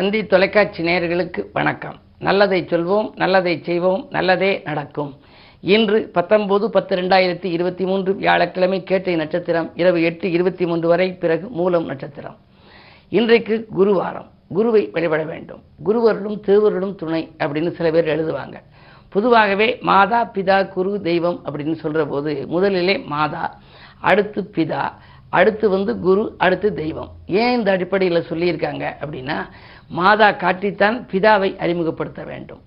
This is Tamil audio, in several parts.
தந்தி தொலைக்காட்சி நேயர்களுக்கு வணக்கம். நல்லதை சொல்வோம் நல்லதை செய்வோம் நல்லதே நடக்கும். இன்று பத்தொன்பது பத்து ரெண்டாயிரத்தி இருபத்தி மூன்று வியாழக்கிழமை கேட்டை நட்சத்திரம் இரவு எட்டு இருபத்தி மூன்று வரை பிறகு மூலம் நட்சத்திரம். இன்றைக்கு குருவாரம். குருவை வழிபட வேண்டும். குருவருடும் திருவருடும் துணை அப்படின்னு சில பேர் எழுதுவாங்க. பொதுவாகவே மாதா பிதா குரு தெய்வம் அப்படின்னு சொல்கிற போது முதலிலே மாதா அடுத்து பிதா அடுத்து வந்து குரு அடுத்து தெய்வம். ஏன் இந்த அடிப்படையில் சொல்லியிருக்காங்க அப்படின்னா மாதா காட்டித்தான் பிதாவை அறிமுகப்படுத்த வேண்டும்.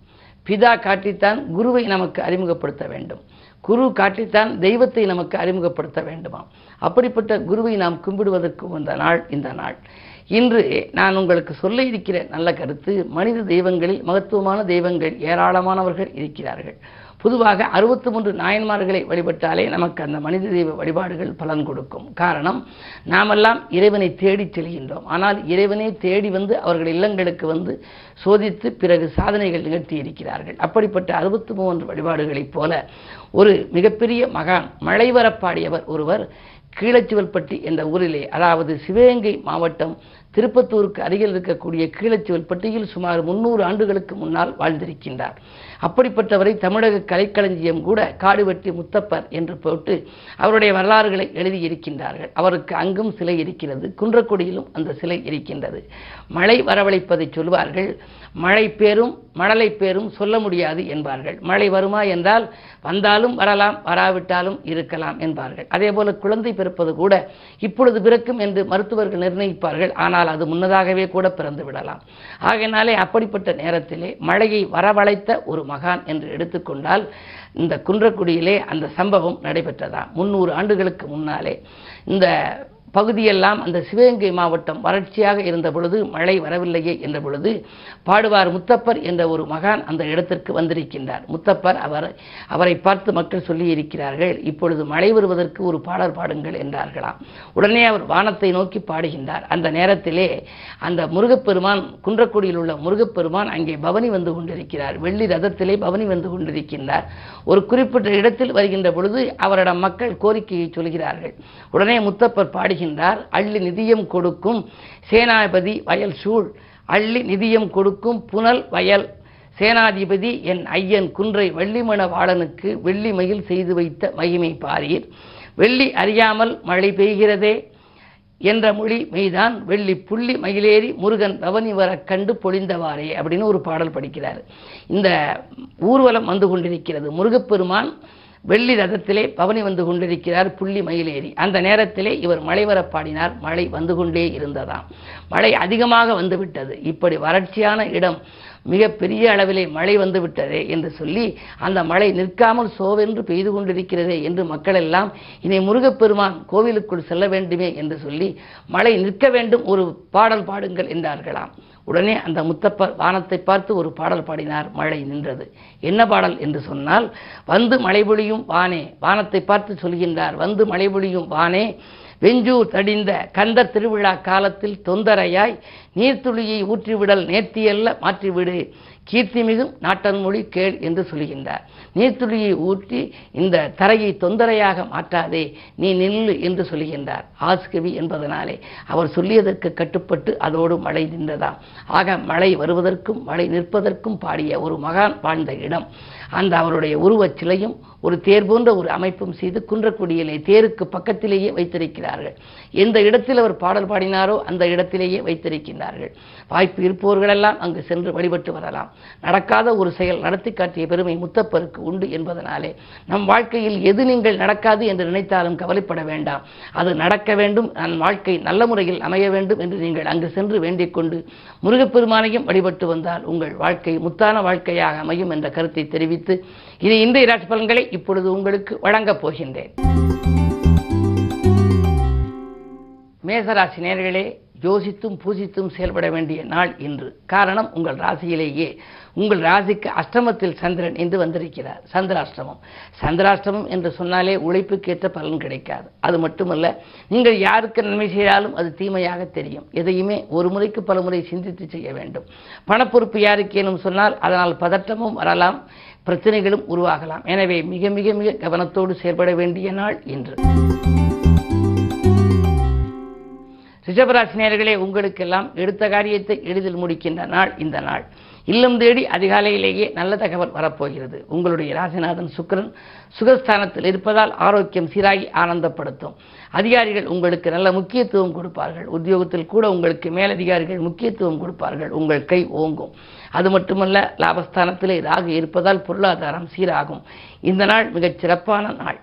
பிதா காட்டித்தான் குருவை நமக்கு அறிமுகப்படுத்த வேண்டும். குரு காட்டித்தான் தெய்வத்தை நமக்கு அறிமுகப்படுத்த வேண்டுமாம். அப்படிப்பட்ட குருவை நாம் கும்பிடுவதற்கு வந்த நாள் இந்த நாள். இன்று நான் உங்களுக்கு சொல்ல இருக்கிற நல்ல கருத்து மனித தெய்வங்களில் மகத்துவமான தெய்வங்கள் ஏராளமானவர்கள் இருக்கிறார்கள். பொதுவாக அறுபத்தி மூன்று நாயன்மார்களை வழிபட்டாலே நமக்கு அந்த மனித தெய்வ வழிபாடுகள் பலன் கொடுக்கும். காரணம் நாமெல்லாம் இறைவனை தேடிச் செல்கின்றோம். ஆனால் இறைவனை தேடி வந்து அவர்கள் இல்லங்களுக்கு வந்து சோதித்து பிறகு சாதனைகள் நிகழ்த்தி இருக்கிறார்கள். அப்படிப்பட்ட அறுபத்தி மூன்று வழிபாடுகளைப் போல ஒரு மிகப்பெரிய மகான் மழைவரப்பாடியவர் ஒருவர் கீழச்சிவல்பட்டி என்ற ஊரிலே அதாவது சிவகங்கை மாவட்டம் திருப்பத்தூருக்கு அருகில் இருக்கக்கூடிய கீழச்சுவல்பட்டியில் சுமார் முன்னூறு ஆண்டுகளுக்கு முன்னால் வாழ்ந்திருக்கின்றார். அப்படிப்பட்டவரை தமிழக கலைக்களஞ்சியம் கூட காடுவெட்டி முத்தப்பர் என்று போட்டு அவருடைய வரலாறுகளை எழுதியிருக்கின்றார்கள். அவருக்கு அங்கும் சிலை இருக்கிறது குன்றக்குடியிலும் அந்த சிலை இருக்கின்றது. மழை வரவழைப்பதை சொல்வார்கள் மழை பேரும் மழலை பேரும் சொல்ல முடியாது என்பார்கள். மழை வருமா என்றால் வந்தாலும் வரலாம் வராவிட்டாலும் இருக்கலாம் என்பார்கள். அதே போல குழந்தை பிறப்பது கூட இப்பொழுது பிறக்கும் என்று மருத்துவர்கள் நிர்ணயிப்பார்கள். ஆனால் அது முன்னதாகவே கூட பிறந்து விடலாம். ஆகையினாலே அப்படிப்பட்ட நேரத்திலே மழையை வரவழைத்த ஒரு மகான் என்று எடுத்துக்கொண்டால் இந்த குன்றக்குடியிலே அந்த சம்பவம் நடைபெற்றதா முன்னூறு ஆண்டுகளுக்கு முன்னாலே இந்த பகுதியெல்லாம் அந்த சிவகங்கை மாவட்டம் வறட்சியாக இருந்த பொழுது மழை வரவில்லையே என்ற பொழுது பாடுவார் முத்தப்பர் என்ற ஒரு மகான் அந்த இடத்திற்கு வந்திருக்கின்றார். முத்தப்பர் அவர் அவரை பார்த்து மக்கள் சொல்லி இருக்கிறார்கள் இப்பொழுது மழை வருவதற்கு ஒரு பாடல் பாடுங்கள் என்றார்களாம். உடனே அவர் வானத்தை நோக்கி பாடுகின்றார். அந்த நேரத்திலே அந்த முருகப்பெருமான் குன்றக்குடியில் உள்ள முருகப்பெருமான் அங்கே பவனி வந்து கொண்டிருக்கிறார். வெள்ளி ரதத்திலே பவனி வந்து கொண்டிருக்கின்றார். ஒரு குறிப்பிட்ட இடத்தில் வருகின்ற பொழுது அவரிடம் மக்கள் கோரிக்கையை சொல்கிறார்கள். உடனே முத்தப்பர் பாடுகிறார் வருகின்றார் அள்ளி நிதியம் கொடுக்கும் சேனாபதி வயல் சூழ். அள்ளி நிதியம் கொடுக்கும் புனல் வயல். சேனாதிபதி என் ஐயன் குன்றை வெள்ளிமண வாளனுக்கு வெள்ளி மயில் செய்து வைத்த மகிமை பாரீர். வெள்ளி அறியாமல் மழை பெய்கிறதே என்ற மொழி மெய்தான் வெள்ளி புள்ளி மயிலேறி முருகன் பவனி வர கண்டு பொழிந்தவாறே அப்படின்னு ஒரு பாடல் படிக்கிறார். இந்த ஊர்வலம் வந்து கொண்டிருக்கிறது முருகப்பெருமான் வெள்ளி ரதத்திலே பவனி வந்து கொண்டிருக்கிறார் புள்ளி மயிலேறி. அந்த நேரத்திலே இவர் மழை வர பாடினார். மழை வந்து கொண்டே இருந்ததாம். மழை அதிகமாக வந்துவிட்டது இப்படி வறட்சியான இடம் மிக பெரிய அளவிலே மழை வந்து விட்டதே என்று சொல்லி அந்த மழை நிற்காமல் சோவென்று பெய்து கொண்டிருக்கிறதே என்று மக்கள் எல்லாம் இனி முருகப்பெருமான் கோவிலுக்குள் செல்ல வேண்டுமே என்று சொல்லி மழை நிற்க வேண்டும் ஒரு பாடல் பாடுங்கள் என்றார்களாம். உடனே அந்த முத்தப்பர் வானத்தை பார்த்து ஒரு பாடல் பாடினார் மழை நின்றது. என்ன பாடல் என்று சொன்னால் வந்து மழை பொழியும் வானே வானத்தை பார்த்து சொல்கின்றார் வந்து மழை பொழியும் வானே வெஞ்சூர் தடிந்த கந்த திருவிழா காலத்தில் தொந்தரையாய் நீர்த்துளியை ஊற்றிவிடல் நேர்த்தியல்ல மாற்றிவிடு. கீர்த்திமிகும் நாட்டன்மொழி கேள் என்று சொல்கின்றார். நீர்த்துளியை ஊற்றி இந்த தரையை தொந்தரையாக மாற்றாதே நீ நில்லு என்று சொல்கின்றார். ஆஸ்கவி என்பதனாலே அவர் சொல்லியதற்கு கட்டுப்பட்டு அதோடு மழை நின்றதாம். ஆக மழை வருவதற்கும் மழை நிற்பதற்கும் பாடிய ஒரு மகான் வாழ்ந்த இடம். அந்த அவருடைய உருவச் சிலையும் ஒரு தேர் போன்ற ஒரு அமைப்பும் செய்து குன்றக்குடியிலே தேருக்கு பக்கத்திலேயே வைத்திருக்கிறார்கள். எந்த இடத்தில் அவர் பாடல் பாடினாரோ அந்த இடத்திலேயே வைத்திருக்கின்றார்கள். வாய்ப்பு இருப்பவர்களெல்லாம் அங்கு சென்று வழிபட்டு வரலாம். நடக்காத ஒரு செயல் நடத்தி காட்டிய பெருமை முத்தப்பருக்கு உண்டு என்பதனாலே நம் வாழ்க்கையில் எது நீங்கள் நடக்காது என்று நினைத்தாலும் கவலைப்பட வேண்டாம். அது நடக்க வேண்டும் நம் வாழ்க்கை நல்ல முறையில் அமைய வேண்டும் என்று நீங்கள் அங்கு சென்று வேண்டிக் கொண்டு முருகப்பெருமானையும் வழிபட்டு வந்தால் உங்கள் வாழ்க்கை முத்தான வாழ்க்கையாக அமையும் என்ற கருத்தை தெரிவித்து இனி இந்த ராசி பலன்களை இப்பொழுது உங்களுக்கு வழங்கப் போகின்றேன். மேசராசி நேர்களே யோசித்தும் பூசித்தும் செயல்பட வேண்டிய நாள் இன்று. காரணம் உங்கள் ராசியிலேயே. உங்கள் ராசிக்கு அஷ்டமத்தில் சந்திரன் என்று வந்திருக்கிறார். சந்திராஷ்டமம். சந்திராஷ்டமம் என்று சொன்னாலே உழைப்புக்கேற்ற பலன் கிடைக்காது. அது மட்டுமல்ல நீங்கள் யாருக்கு நன்மை செய்தாலும் அது தீமையாக தெரியும். எதையுமே ஒரு முறைக்கு பல முறை சிந்தித்து செய்ய வேண்டும். பணப்பொறுப்பு யாருக்கேனும் சொன்னால் அதனால் பதட்டமும் வரலாம் பிரச்சனைகளும் உருவாகலாம். எனவே மிக மிக மிக கவனத்தோடு செயல்பட வேண்டிய நாள் இன்று. ரிஷபராசினியர்களே உங்களுக்கெல்லாம் எடுத்த காரியத்தை எளிதில் முடிக்கின்ற நாள் இந்த நாள். இல்லம் தேடி அதிகாலையிலேயே நல்ல தகவல் வரப்போகிறது. உங்களுடைய ராசிநாதன் சுக்கிரன் சுகஸ்தானத்தில் இருப்பதால் ஆரோக்கியம் சீராகி ஆனந்தப்படுத்தும். அதிகாரிகள் உங்களுக்கு நல்ல முக்கியத்துவம் கொடுப்பார்கள். உத்தியோகத்தில் கூட உங்களுக்கு மேலதிகாரிகள் முக்கியத்துவம் கொடுப்பார்கள். உங்கள் கை ஓங்கும். அது மட்டுமல்ல லாபஸ்தானத்திலே ராகு இருப்பதால் பொருளாதாரம் சீராகும். இந்த நாள் மிகச் சிறப்பான நாள்.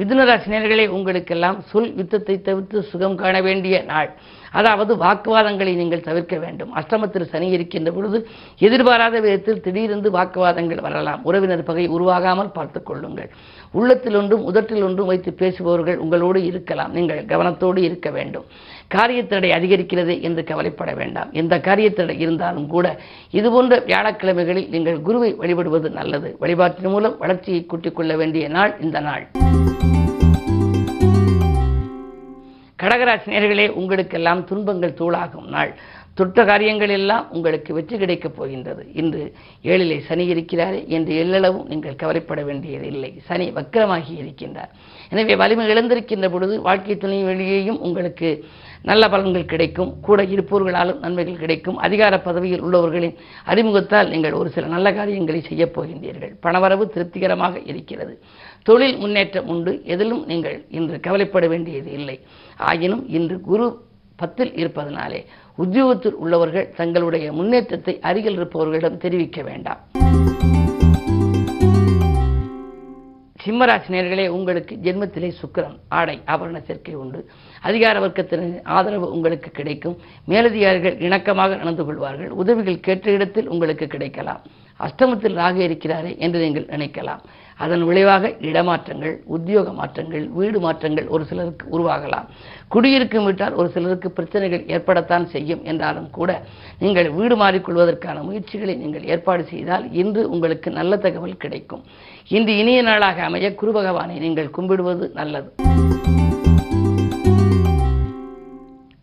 மிதுனராசினியர்களே உங்களுக்கெல்லாம் சொல் யுத்தத்தை தவிர்த்து சுகம் காண வேண்டிய நாள். அதாவது வாக்குவாதங்களை நீங்கள் தவிர்க்க வேண்டும். அஷ்டமத்தில் சனி இருக்கின்ற பொழுது எதிர்பாராத விதத்தில் திடீரென்று வாக்குவாதங்கள் வரலாம். உறவினர் பகை உருவாகாமல் பார்த்துக் கொள்ளுங்கள். உள்ளத்தில் ஒன்றும் உதட்டில் ஒன்றும் வைத்து பேசுபவர்கள் உங்களோடு இருக்கலாம். நீங்கள் கவனத்தோடு இருக்க வேண்டும். காரியத்தடை அதிகரிக்கிறது என்று கவலைப்பட வேண்டாம். எந்த காரியத்தடை இருந்தாலும் கூட இதுபோன்ற வியாழக்கிழமைகளில் நீங்கள் குருவை வழிபடுவது நல்லது. வழிபாட்டின் மூலம் வளர்ச்சியை கூட்டிக் கொள்ள வேண்டிய நாள் இந்த நாள். கடகராசி நேர்களே உங்களுக்கெல்லாம் துன்பங்கள் தூளாகும் நாள். தொட்ட காரியங்கள் எல்லாம் உங்களுக்கு வெற்றி கிடைக்கப் போகின்றது. இன்று ஏழிலே சனி இருக்கிறாரே என்று எல்லளவும் நீங்கள் கவலைப்பட வேண்டியது இல்லை. சனி வக்கரமாகி இருக்கின்றார். எனவே வலிமை இழந்திருக்கின்ற பொழுது வாழ்க்கை துணை வெளியேயும் உங்களுக்கு நல்ல பலன்கள் கிடைக்கும். கூட இருப்பவர்களாலும் நன்மைகள் கிடைக்கும். அதிகார பதவியில் உள்ளவர்களின் அறிமுகத்தால் நீங்கள் ஒரு சில நல்ல காரியங்களை செய்யப் போகின்றீர்கள். பணவரவு திருப்திகரமாக இருக்கிறது. தொழில் முன்னேற்றம் உண்டு. எதிலும் நீங்கள் இன்று கவலைப்பட வேண்டியது இல்லை. ஆயினும் இன்று குரு பத்தில் இருப்பதனாலே உத்தியோகத்தில் உள்ளவர்கள் தங்களுடைய முன்னேற்றத்தை அருகில் இருப்பவர்களிடம் தெரிவிக்க வேண்டாம். சிம்மராசினியர்களே உங்களுக்கு ஜென்மத்திலே சுக்கரன் ஆடை ஆபரண சேர்க்கை உண்டு. அதிகார வர்க்கத்தின் ஆதரவு உங்களுக்கு கிடைக்கும். மேலதிகாரிகள் இணக்கமாக நடந்து கொள்வார்கள். உதவிகள் கேட்ட இடத்தில் உங்களுக்கு கிடைக்கலாம். அஷ்டமத்தில் ராக இருக்கிறாரே என்று நீங்கள் நினைக்கலாம். அதன் விளைவாக இடமாற்றங்கள் உத்தியோக மாற்றங்கள் வீடு மாற்றங்கள் ஒரு சிலருக்கு உருவாகலாம். குடியிருக்கும் விட்டால் ஒரு சிலருக்கு பிரச்சனைகள் ஏற்படத்தான் செய்யும் என்றாலும் கூட நீங்கள் வீடு மாறிக்கொள்வதற்கான முயற்சிகளை நீங்கள் ஏற்பாடு செய்தால் இன்று உங்களுக்கு நல்ல தகவல் கிடைக்கும். இன்று இனிய நாளாக அமைய குரு பகவானை நீங்கள் கும்பிடுவது நல்லது.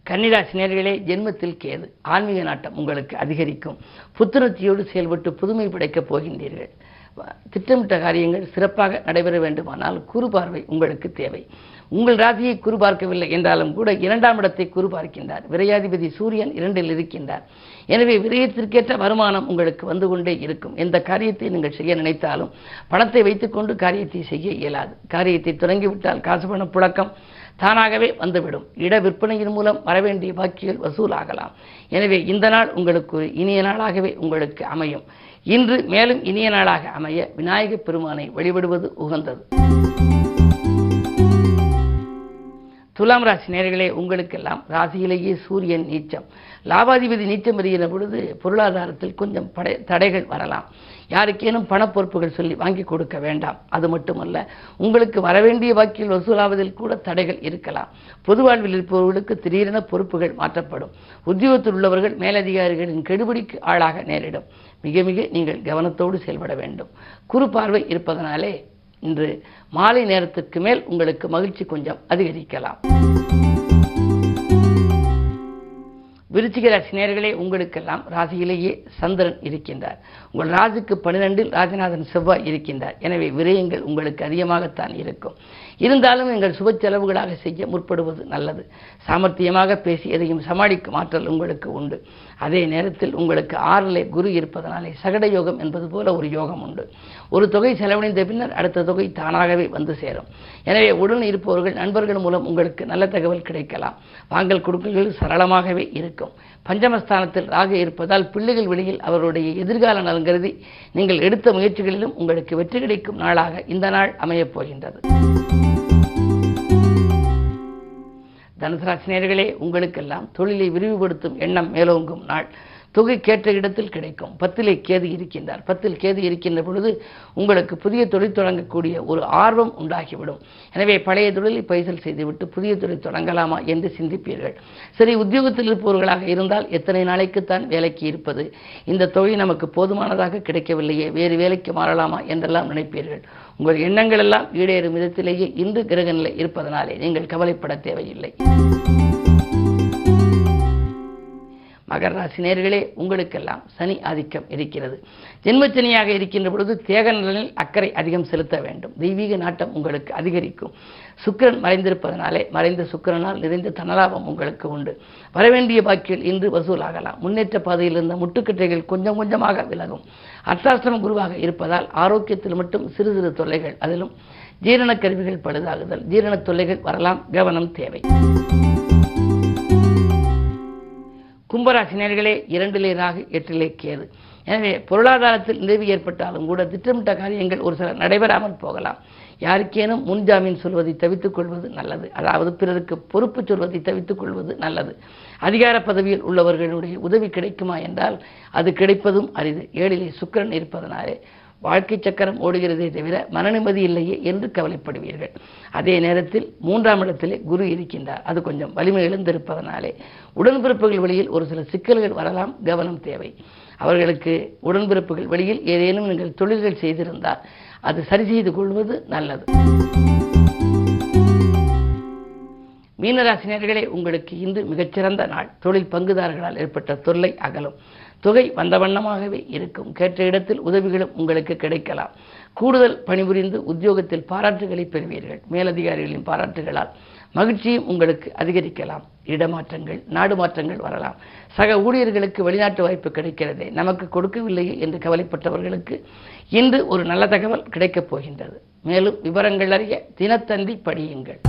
கன்னிராசினியர்களே ஜென்மத்தில் கேது ஆன்மீக நாட்டம் உங்களுக்கு அதிகரிக்கும். புத்துணர்ச்சியோடு செயல்பட்டு புதுமை படைக்கப் போகின்றீர்கள். திட்டமிட்ட காரியங்கள் சிறப்பாக நடைபெற வேண்டுமானால் குரு பார்வை உங்களுக்கு தேவை. உங்கள் ராசியை குறுபார்க்கவில்லை என்றாலும் கூட இரண்டாம் இடத்தை குறுபார்க்கின்றார் விரையாதிபதி சூரியன் இரண்டில் இருக்கின்றார். எனவே விரயத்திற்கேற்ற வருமானம் உங்களுக்கு வந்து கொண்டே இருக்கும். எந்த காரியத்தை நீங்கள் செய்ய நினைத்தாலும் பணத்தை வைத்துக்கொண்டு காரியத்தை செய்ய இயலாது. காரியத்தை தொடங்கிவிட்டால் காசு பண புழக்கம். தானாகவே வந்துவிடும். இட விற்பனையின் மூலம் வரவேண்டிய பாக்கிகள் வசூலாகலாம். எனவே இந்த நாள் உங்களுக்கு ஒரு இனிய நாளாகவே உங்களுக்கு அமையும். இன்று மேலும் இனிய நாளாக அமைய விநாயகப் பெருமானை வழிபடுவது உகந்தது. துலாம் ராசி நேர்களே உங்களுக்கெல்லாம் ராசியிலேயே சூரியன் நீச்சம். லாபாதிபதி நீச்சம் பெறுகிற பொழுது பொருளாதாரத்தில் கொஞ்சம் படை தடைகள் வரலாம். யாருக்கேனும் பண பொறுப்புகள் சொல்லி வாங்கி கொடுக்க வேண்டாம். அது மட்டுமல்ல உங்களுக்கு வரவேண்டிய வாக்கில் வசூலாவதில் கூட தடைகள் இருக்கலாம். பொது வாழ்வில் இருப்பவர்களுக்கு திடீரென பொறுப்புகள் மாற்றப்படும். உத்தியோகத்தில் உள்ளவர்கள் மேலதிகாரிகளின் கெடுபிடிக்கு ஆளாக நேரிடும். மிக மிக நீங்கள் கவனத்தோடு செயல்பட வேண்டும். குறு பார்வை இருப்பதனாலே இன்று மாலை நேரத்துக்கு மேல் உங்களுக்கு மகிழ்ச்சி கொஞ்சம் அதிகரிக்கலாம். விருச்சிக ராசி நேர்களே உங்களுக்கெல்லாம் ராசியிலேயே சந்திரன் இருக்கின்றார். உங்கள் ராசிக்கு பன்னிரெண்டில் ராஜநாதன் செவ்வாய் இருக்கின்றார். எனவே விரயங்கள் உங்களுக்கு அதிகமாகத்தான் இருக்கும். இருந்தாலும் எங்கள் சுப செலவுகளாக செய்ய முற்படுவது நல்லது. சாமர்த்தியமாக பேசி எதையும் சமாளிக்கும் ஆற்றல் உங்களுக்கு உண்டு. அதே நேரத்தில் உங்களுக்கு ஆறிலே குரு இருப்பதனாலே சகட யோகம் என்பது போல ஒரு யோகம் உண்டு. ஒரு தொகை செலவழிந்த பின்னர் அடுத்த தொகை தானாகவே வந்து சேரும். எனவே உடன் இருப்பவர்கள் நண்பர்கள் மூலம் உங்களுக்கு நல்ல தகவல் கிடைக்கலாம். வாங்கல் கொடுக்கல்கள் சரளமாகவே இருக்கும். பஞ்சமஸ்தானத்தில் ராக இருப்பதால் பிள்ளைகள் வெளியில் அவருடைய எதிர்கால நலன் கருதி நீங்கள் எடுத்த முயற்சிகளிலும் உங்களுக்கு வெற்றி கிடைக்கும் நாளாக இந்த நாள் அமையப் போகின்றது. தனுசராசினியர்களே உங்களுக்கெல்லாம் தொழிலை விரிவுபடுத்தும் எண்ணம் மேலோங்கும் நாள். தொகை கேட்ட இடத்தில் கிடைக்கும். பத்திலே கேது இருக்கின்றார். பத்தில் கேது இருக்கின்ற பொழுது உங்களுக்கு புதிய தொழில் தொடங்கக்கூடிய ஒரு ஆர்வம் உண்டாகிவிடும். எனவே பழைய தொழிலை பைசல் செய்துவிட்டு புதிய தொழில் தொடங்கலாமா என்று சிந்திப்பீர்கள். சரி உத்தியோகத்தில் இருப்பவர்களாக இருந்தால் எத்தனை நாளைக்குத்தான் வேலைக்கு இருப்பது? இந்த தொகை நமக்கு போதுமானதாக கிடைக்கவில்லையே வேறு வேலைக்கு மாறலாமா என்றெல்லாம் நினைப்பீர்கள். உங்கள் எண்ணங்கள் எல்லாம் ஈடேறும் விதத்திலேயே இன்று கிரக நிலை இருப்பதனாலே நீங்கள் கவலைப்பட தேவையில்லை. மகர ராசி நேர்களே உங்களுக்கெல்லாம் சனி ஆதிக்கம் இருக்கிறது. ஜென்மச்சனியாக இருக்கின்ற பொழுது தேக நலனில் அக்கறை அதிகம் செலுத்த வேண்டும். தெய்வீக நாட்டம் உங்களுக்கு அதிகரிக்கும். சுக்கிரன் மறைந்திருப்பதனாலே மறைந்த சுக்கிரனால் நிறைந்த தனலாபம் உங்களுக்கு உண்டு. வரவேண்டிய பாக்கியில் இன்று வசூலாகலாம். முன்னேற்ற பாதையில் இருந்த முட்டுக்கட்டைகள் கொஞ்சம் கொஞ்சமாக விலகும். அர்த்தாசிரம குருவாக இருப்பதால் ஆரோக்கியத்தில் மட்டும் சிறு சிறு தொல்லைகள் அதிலும் ஜீரண கருவிகள் பழுதாகுதல். ஜீரண தொல்லைகள் வரலாம். கவனம் தேவை. கும்பராசினியர்களே இரண்டிலே ராகு எட்டிலே கேது. எனவே பொருளாதாரத்தில் நிறைவு ஏற்பட்டாலும் கூட திட்டமிட்ட காரியங்கள் ஒரு சில நடைபெறாமல் போகலாம். யாருக்கேனும் முன்ஜாமீன் சொல்வதை தவித்துக் கொள்வது நல்லது. அதாவது பிறருக்கு பொறுப்பு சொல்வதை தவித்துக் கொள்வது நல்லது. அதிகார பதவியில் உள்ளவர்களுடைய உதவி கிடைக்குமா என்றால் அது கிடைப்பதும் அரிது. ஏழிலே சுக்கிரன் இருப்பதனாலே. வாழ்க்கை சக்கரம் ஓடுகிறதே தவிர மனநிம்மதி இல்லையே என்று கவலைப்படுவீர்கள். அதே நேரத்தில் மூன்றாம் இடத்திலே குரு இருக்கின்றார். அது கொஞ்சம் வலிமை எழுந்திருப்பதனாலே. உடன்பிறப்புகள் வழியில் ஒரு சில சிக்கல்கள் வரலாம் கவனம் தேவை. அவர்களுக்கு உடன்பிறப்புகள் வழியில் ஏதேனும் நீங்கள் தொழில்கள் செய்திருந்தால் அது சரி செய்து கொள்வது நல்லது. மீனராசினியர்களே உங்களுக்கு இன்று மிகச்சிறந்த நாள். தொழில் பங்குதாரர்களால் ஏற்பட்ட தொல்லை அகலும். தொகை வந்த வண்ணமாகவே இருக்கும். கேட்ட இடத்தில் உதவிகளும் உங்களுக்கு கிடைக்கலாம். கூடுதல் பணிபுரிந்து உத்தியோகத்தில் பாராட்டுகளை பெறுவீர்கள். மேலதிகாரிகளின் பாராட்டுகளால் மகிழ்ச்சியும் உங்களுக்கு அதிகரிக்கலாம். இடமாற்றங்கள் நாடு மாற்றங்கள் வரலாம். சக ஊழியர்களுக்கு வெளிநாட்டு வாய்ப்பு கிடைக்கிறதே நமக்கு கொடுக்கவில்லையே என்று கவலைப்பட்டவர்களுக்கு இன்று ஒரு நல்ல தகவல் கிடைக்கப் போகின்றது. மேலும் விவரங்கள் அறிய தினத்தந்தி படியுங்கள்.